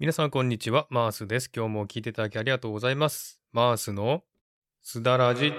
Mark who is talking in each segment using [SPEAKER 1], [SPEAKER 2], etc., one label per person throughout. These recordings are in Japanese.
[SPEAKER 1] 皆さんこんにちは、マースです。今日も聞いていただきありがとうございます。マースのすだらじ。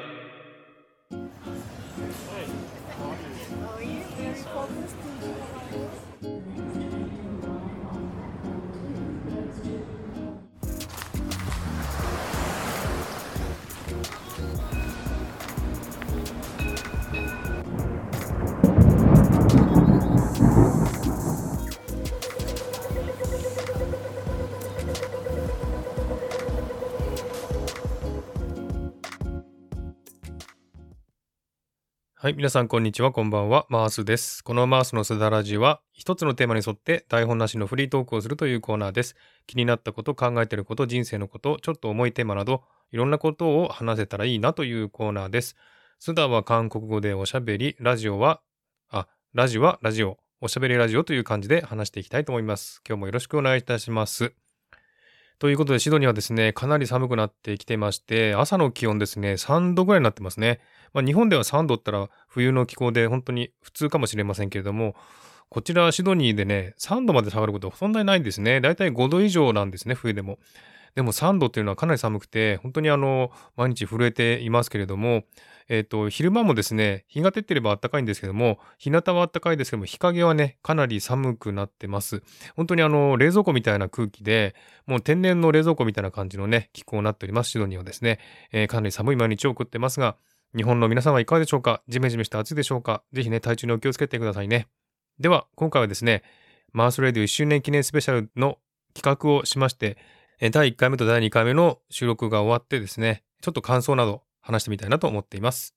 [SPEAKER 1] はい、皆さんこんにちは、こんばんは、マースです。このマースのすだらじは、一つのテーマに沿って台本なしのフリートークをするというコーナーです。気になったこと、考えてること、人生のこと、ちょっと重いテーマなど、いろんなことを話せたらいいなというコーナーです。すだは韓国語でおしゃべり、ラジオは、あ、ラジオはラジオ、おしゃべりラジオという感じで話していきたいと思います。今日もよろしくお願いいたします。ということで、シドニーはですね、かなり寒くなってきてまして、朝の気温ですね、3度ぐらいになってますね。まあ、日本では3度ったら冬の気候で本当に普通かもしれませんけれども、こちらシドニーでね、3度まで下がることはそんどないんですね。だいたい5度以上なんですね、冬でも。でも3度っていうのはかなり寒くて、本当にあの、毎日震えていますけれども、えっ、と、昼間もですね、日が照ってれば暖かいんですけども、日向は暖かいですけども、日陰はね、かなり寒くなってます。本当にあの、冷蔵庫みたいな空気で、もう天然の冷蔵庫みたいな感じのね、気候になっております、シドニーはですね。えーかなり寒い毎日を送ってますが、日本の皆さんはいかがでしょうか？ジメジメして暑いでしょうか？ぜひね、体調にお気をつけてくださいね。では、今回はですね、マースレディオ1周年記念スペシャルの企画をしまして、第1回目と第2回目の収録が終わってですね、ちょっと感想など話してみたいなと思っています。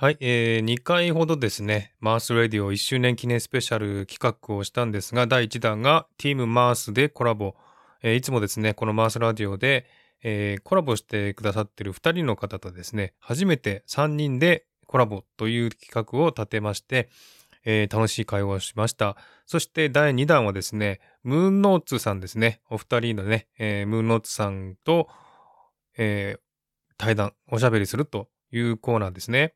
[SPEAKER 1] はい、えー、2回ほどですね、マースレディオ1周年記念スペシャル企画をしたんですが、第1弾がティームマースでコラボ。えーいつもですね、このマースラジオで、えーコラボしてくださってる2人の方とですね、初めて3人でコラボという企画を立てまして、えー楽しい会話をしました。そして第2弾はですね、ムーンノーツさんですね、お二人のね、えームーンノーツさんと、えー対談、おしゃべりするというコーナーですね。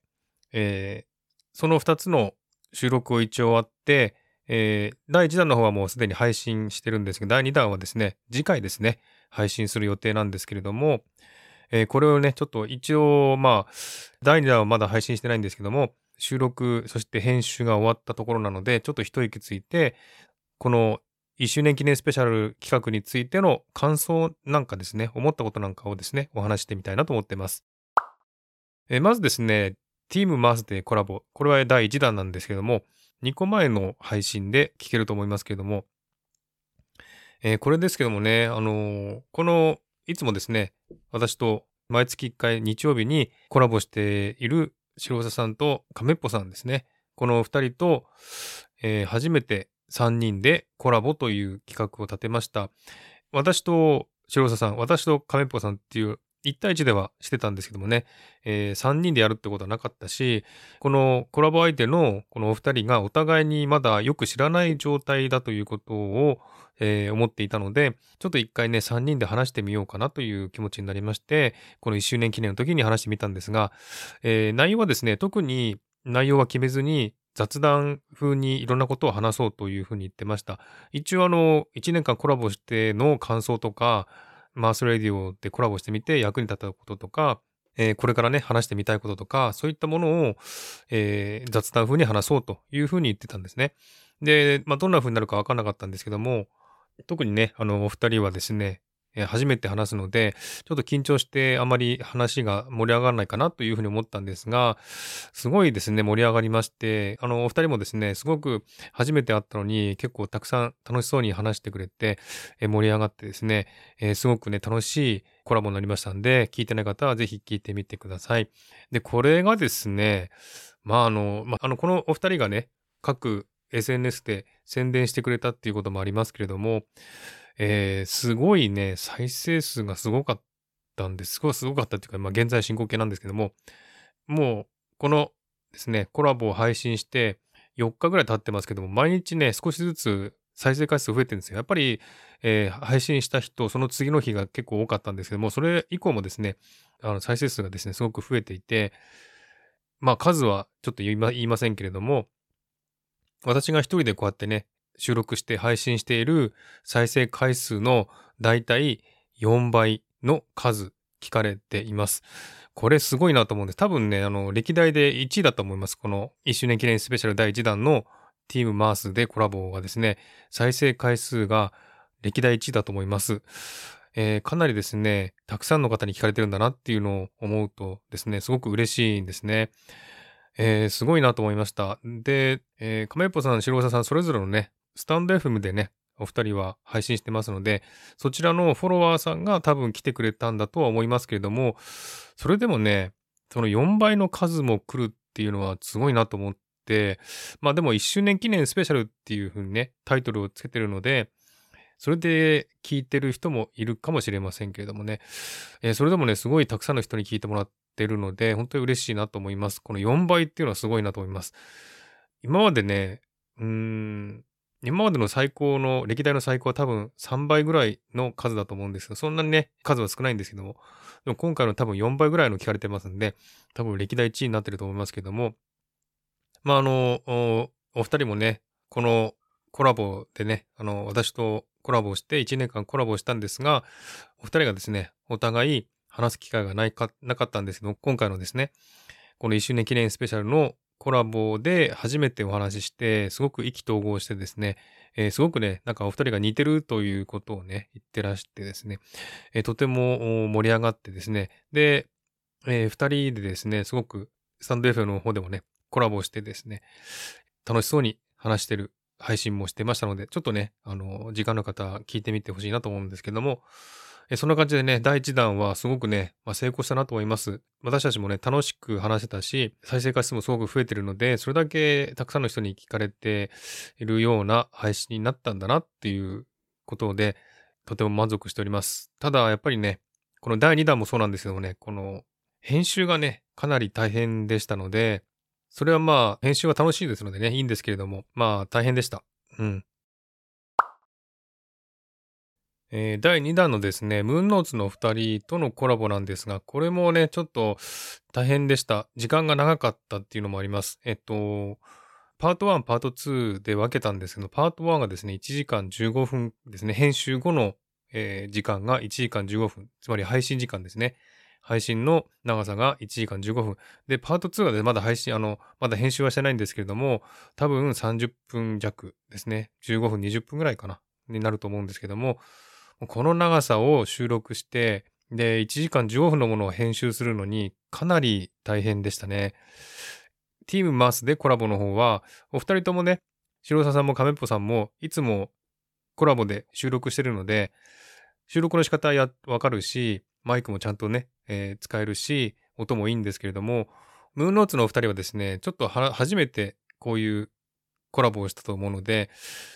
[SPEAKER 1] えーその2つの収録を一応終わって、えー第1弾の方はもうすでに配信してるんですけど、第2弾はですね、次回ですね、配信する予定なんですけれども、えーこれをね、ちょっと一応、まあ、第2弾はまだ配信してないんですけども、収録、そして編集が終わったところなので、ちょっと一息ついて、この1周年記念スペシャル企画についての感想なんかですね、思ったことなんかをですね、お話してみたいなと思ってます。えーまずですね、ティームマースでコラボ。これは第1弾なんですけども、2個前の配信で聞けると思いますけれども、えーこれですけどもね、あのーこの、いつもですね、私と毎月1回日曜日にコラボしている白佐さんと亀っぽさんですね。この2人と、えー初めて3人でコラボという企画を立てました。私と白佐さん、私と亀っぽさんっていう1対1ではしてたんですけどもね、え3人でやるってことはなかったし、このコラボ相手のこのお二人がお互いにまだよく知らない状態だということを、えー思っていたので、ちょっと一回ね、3人で話してみようかなという気持ちになりまして、この1周年記念の時に話してみたんですが、えー内容はですね、特に内容は決めずに雑談風にいろんなことを話そうというふうに言ってました。一応あの、1年間コラボしての感想とか、マースレディオでコラボしてみて役に立ったこととか、えーこれからね、話してみたいこととか、そういったものを、えー雑談風に話そうというふうに言ってたんですね。で、まあ、どんな風になるかわかんなかったんですけども、特にね、あの、お二人はですね、初めて話すので、ちょっと緊張してあまり話が盛り上がらないかなというふうに思ったんですが、すごいですね、盛り上がりまして、あの、お二人もですね、すごく初めて会ったのに結構たくさん楽しそうに話してくれて、えー盛り上がってですね、えーすごくね、楽しいコラボになりましたんで、聞いてない方はぜひ聞いてみてください。で、これがですね、まあ、あの、まあ、あの、このお二人がね、各 SNS で宣伝してくれたっていうこともありますけれども、えーすごいね、再生数がすごかったんです。すごいすごかったっていうか、まあ、現在進行形なんですけども、もう、このですね、コラボを配信して4日ぐらい経ってますけども、毎日ね、少しずつ再生回数増えてるんですよ。やっぱり、えー、配信した人、その次の日が結構多かったんですけども、それ以降もですね、あの再生数がですね、すごく増えていて、まあ数はちょっと言いま言いませんけれども、私が一人でこうやってね、収録して配信している再生回数のだいたい4倍の数聞かれています。これすごいなと思うんです。多分ね、あの、歴代で1位だと思います。この1周年記念スペシャル第1弾のティームマースでコラボがですね、再生回数が歴代1位だと思います。えー、かなりですね、たくさんの方に聞かれてるんだなっていうのを思うとですね、すごく嬉しいんですね。えー、すごいなと思いました。で、えー、亀っぽさん、白草さん、それぞれのね、スタンド FM でね、お二人は配信してますので、そちらのフォロワーさんが多分来てくれたんだとは思いますけれども、それでもね、その4倍の数も来るっていうのはすごいなと思って、まあでも1周年記念スペシャルっていう風にね、タイトルをつけてるので、それで聞いてる人もいるかもしれませんけれどもね、えー、それでもね、すごいたくさんの人に聞いてもらってるので、本当に嬉しいなと思います。この4倍っていうのはすごいなと思います。今までね、うーん、今までの最高の、歴代の最高は多分3倍ぐらいの数だと思うんですけど、そんなにね、数は少ないんですけども、でも今回の多分4倍ぐらいの聞かれてますんで、多分歴代1位になってると思いますけども、まあ、あの、おお二人もね、このコラボでね、あの、私とコラボして1年間コラボしたんですが、お二人がですね、お互い話す機会がないか、なかったんですけど、今回のですね、この1周年記念スペシャルのコラボで初めてお話しして、すごく意気投合してですね、えー、すごくね、なんかお二人が似てるということをね、言ってらしてですね、えー、とても盛り上がってですね、で、えー、二人でですね、すごくスタンド F の方でもね、コラボしてですね、楽しそうに話してる配信もしてましたので、ちょっとね、あの、時間の方聞いてみてほしいなと思うんですけども、えそんな感じでね、第1弾はすごくね、まあ、成功したなと思います。私たちもね、楽しく話せたし、再生回数もすごく増えてるので、それだけたくさんの人に聞かれているような配信になったんだなっていうことで、とても満足しております。ただ、やっぱりね、この第2弾もそうなんですけどもね、この編集がね、かなり大変でしたので、それはまあ、編集は楽しいですのでね、いいんですけれども、まあ、大変でした。うん。えー、第2弾のですね、ムーンノーツの2人とのコラボなんですが、これもね、ちょっと大変でした。時間が長かったっていうのもあります。えっと、パート1、パート2で分けたんですけど、パート1がですね、1時間15分ですね、編集後の、えー、時間が1時間15分、つまり配信時間ですね。配信の長さが1時間15分。で、パート2はね、まだ配信、あの、まだ編集はしてないんですけれども、多分30分弱ですね。15分、20分ぐらいかな、になると思うんですけども、この長さを収録して、で、1時間15分のものを編集するのにかなり大変でしたね。ティームマースでコラボの方は、お二人ともね、白沢さんも亀っぽさんもいつもコラボで収録してるので、収録の仕方やわかるし、マイクもちゃんとね、えー、使えるし、音もいいんですけれども、ムーンノーツのお二人はですね、ちょっと初めてこういうコラボをしたと思うので、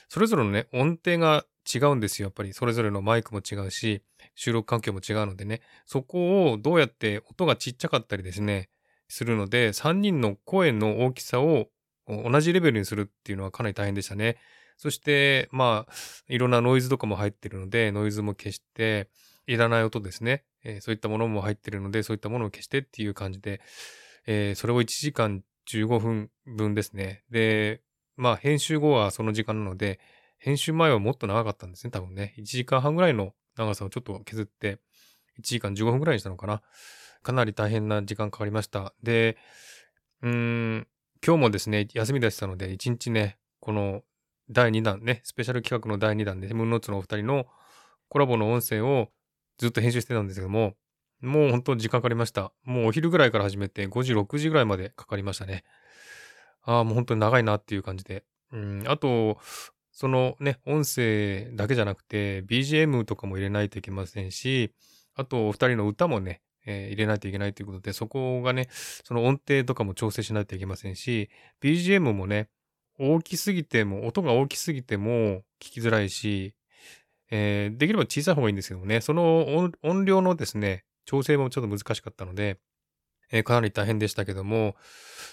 [SPEAKER 1] それぞれのね、音程が違うんですよ。やっぱりそれぞれのマイクも違うし、収録環境も違うのでね、そこをどうやって音がちっちゃかったりですね、するので、3人の声の大きさを同じレベルにするっていうのはかなり大変でしたね。そして、まあ、いろんなノイズとかも入ってるので、ノイズも消して、いらない音ですね、えー、そういったものも入ってるので、そういったものを消してっていう感じで、えー、それを1時間15分分ですね。で、まあ、編集後はその時間なので、編集前はもっと長かったんですね、多分ね。1時間半ぐらいの長さをちょっと削って、1時間15分ぐらいにしたのかな。かなり大変な時間かかりました。で、うーん、今日もですね、休みでしたので、1日ね、この第2弾ね、スペシャル企画の第2弾で、ムーンノーツのお二人のコラボの音声をずっと編集してたんですけども、もう本当時間かかりました。もうお昼ぐらいから始めて5時、6時ぐらいまでかかりましたね。ああ、もう本当に長いなっていう感じで。うん、あと、そのね、音声だけじゃなくて、BGM とかも入れないといけませんし、あと、お二人の歌もね、えー、入れないといけないということで、そこがね、その音程とかも調整しないといけませんし、BGM もね、大きすぎても、音が大きすぎても聞きづらいし、えー、できれば小さい方がいいんですけどもね、その音量のですね、調整もちょっと難しかったので、えー、かなり大変でしたけども、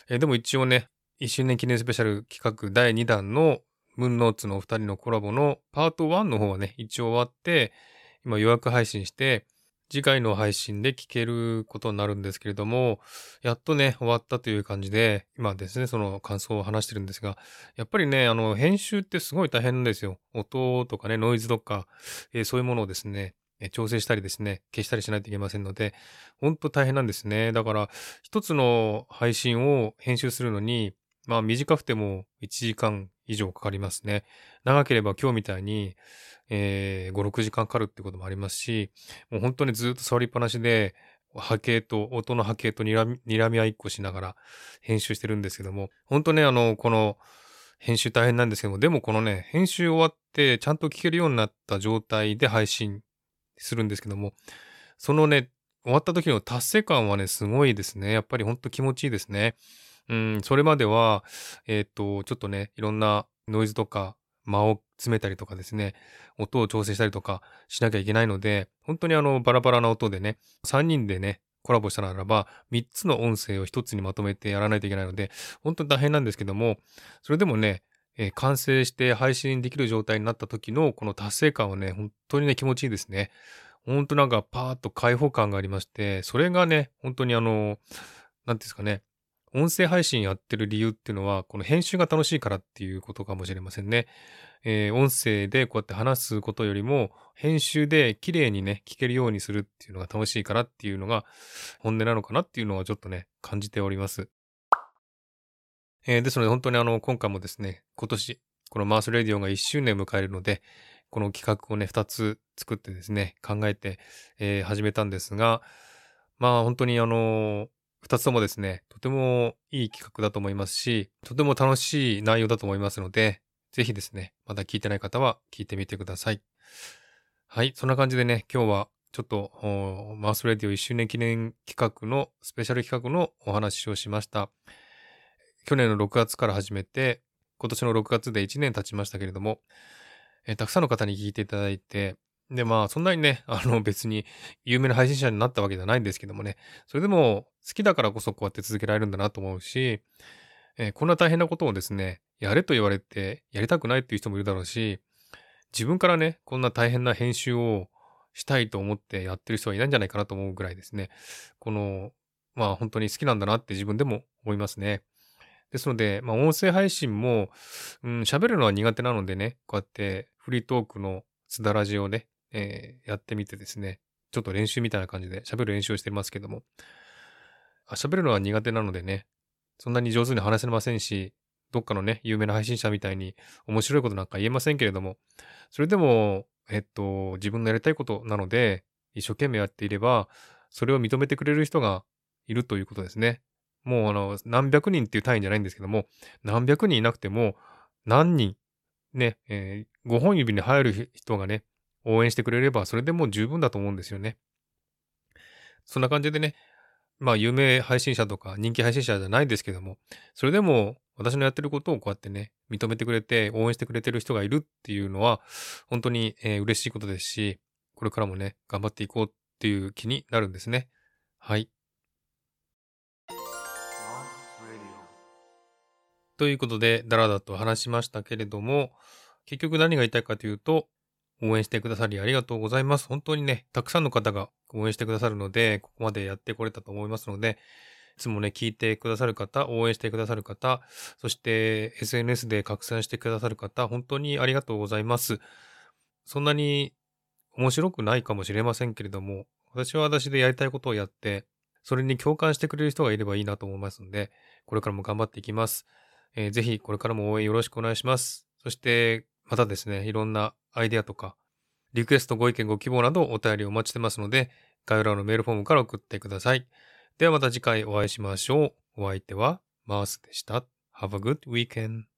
[SPEAKER 1] えー、でも一応ね、1周年記念スペシャル企画第2弾のムーンノーツのお二人のコラボのパート1の方はね、一応終わって、今予約配信して、次回の配信で聞けることになるんですけれども、やっとね、終わったという感じで、今ですね、その感想を話してるんですが、やっぱりね、あの、編集ってすごい大変ですよ。音とかね、ノイズとか、えー、そういうものをですね、調整したりですね、消したりしないといけませんので、ほんと大変なんですね。だから、一つの配信を編集するのに、まあ短くても1時間以上かかりますね。長ければ今日みたいに、えー、5、6時間かかるってこともありますし、もう本当にずっと座りっぱなしで、波形と、音の波形と睨み睨み合いっこしながら編集してるんですけども、本当ね、あの、この編集大変なんですけども、でもこのね、編集終わってちゃんと聞けるようになった状態で配信するんですけども、そのね、終わった時の達成感はね、すごいですね。やっぱりほんと気持ちいいですね。うん、それまでは、えっ、と、ちょっとね、いろんなノイズとか間を詰めたりとかですね、音を調整したりとかしなきゃいけないので、本当にあの、バラバラな音でね、3人でね、コラボしたならば、3つの音声を1つにまとめてやらないといけないので、本当に大変なんですけども、それでもね、えー、完成して配信できる状態になった時のこの達成感はね、本当にね、気持ちいいですね。本当なんかパーッと開放感がありまして、それがね、本当にあの、なんですかね、音声配信やってる理由っていうのは、この編集が楽しいからっていうことかもしれませんね。えー、音声でこうやって話すことよりも、編集で綺麗にね、聞けるようにするっていうのが楽しいからっていうのが本音なのかなっていうのはちょっとね、感じております。えー、ですので本当にあの、今回もですね、今年、このマースレディオが1周年を迎えるので、この企画をね、2つ作ってですね、考えて、えー、始めたんですが、まあ本当にあの二つともですね、とてもいい企画だと思いますし、とても楽しい内容だと思いますので、ぜひですね、まだ聞いてない方は聞いてみてください。はい、そんな感じでね、今日はちょっと、マースレディオ1周年記念企画の、スペシャル企画のお話をしました。去年の6月から始めて、今年の6月で1年経ちましたけれども、えたくさんの方に聞いていただいて、で、まあ、そんなにね、あの別に有名な配信者になったわけではないんですけどもね、それでも好きだからこそこうやって続けられるんだなと思うし、えー、こんな大変なことをですね、やれと言われてやりたくないっていう人もいるだろうし、自分からね、こんな大変な編集をしたいと思ってやってる人はいないんじゃないかなと思うぐらいですね、この、まあ本当に好きなんだなって自分でも思いますね。ですので、まあ音声配信も、うん、喋るのは苦手なのでね、こうやってフリートークのすだらじをね、えー、やってみてですね、ちょっと練習みたいな感じで喋る練習をしてますけども、喋るのは苦手なのでね、そんなに上手に話せませんし、どっかのね、有名な配信者みたいに面白いことなんか言えませんけれども、それでも、えっと、自分のやりたいことなので、一生懸命やっていれば、それを認めてくれる人がいるということですね。もうあの、何百人っていう単位じゃないんですけども、何百人いなくても、何人、ね、えー、5本指に入る人がね、応援してくれれば、それでもう十分だと思うんですよね。そんな感じでね、まあ、有名配信者とか人気配信者じゃないですけども、それでも私のやってることをこうやってね、認めてくれて、応援してくれてる人がいるっていうのは、本当に、えー、嬉しいことですし、これからもね、頑張っていこうっていう気になるんですね。はい。ということで、だらだと話しましたけれども、結局何が言いたいかというと、応援してくださりありがとうございます。本当にね、たくさんの方が応援してくださるので、ここまでやってこれたと思いますので、いつもね、聞いてくださる方、応援してくださる方、そして SNS で拡散してくださる方、本当にありがとうございます。そんなに面白くないかもしれませんけれども、私は私でやりたいことをやって、それに共感してくれる人がいればいいなと思いますので、これからも頑張っていきます。えー、ぜひこれからも応援よろしくお願いします。そして、またですね、いろんなアイデアとか、リクエスト、ご意見、ご希望などお便りお待ちしてますので、概要欄のメールフォームから送ってください。ではまた次回お会いしましょう。お相手はマースでした。Have a good weekend.